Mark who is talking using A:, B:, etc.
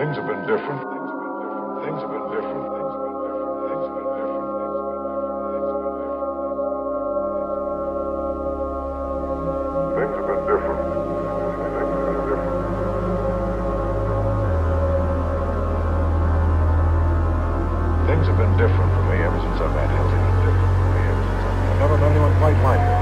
A: Things have been different. Things have been different. Things have been different. Things have been different. Things have been different. Things have been different. Things have been different for me ever since I met Hildy. Different for me ever since I met
B: I've never known anyone quite like her.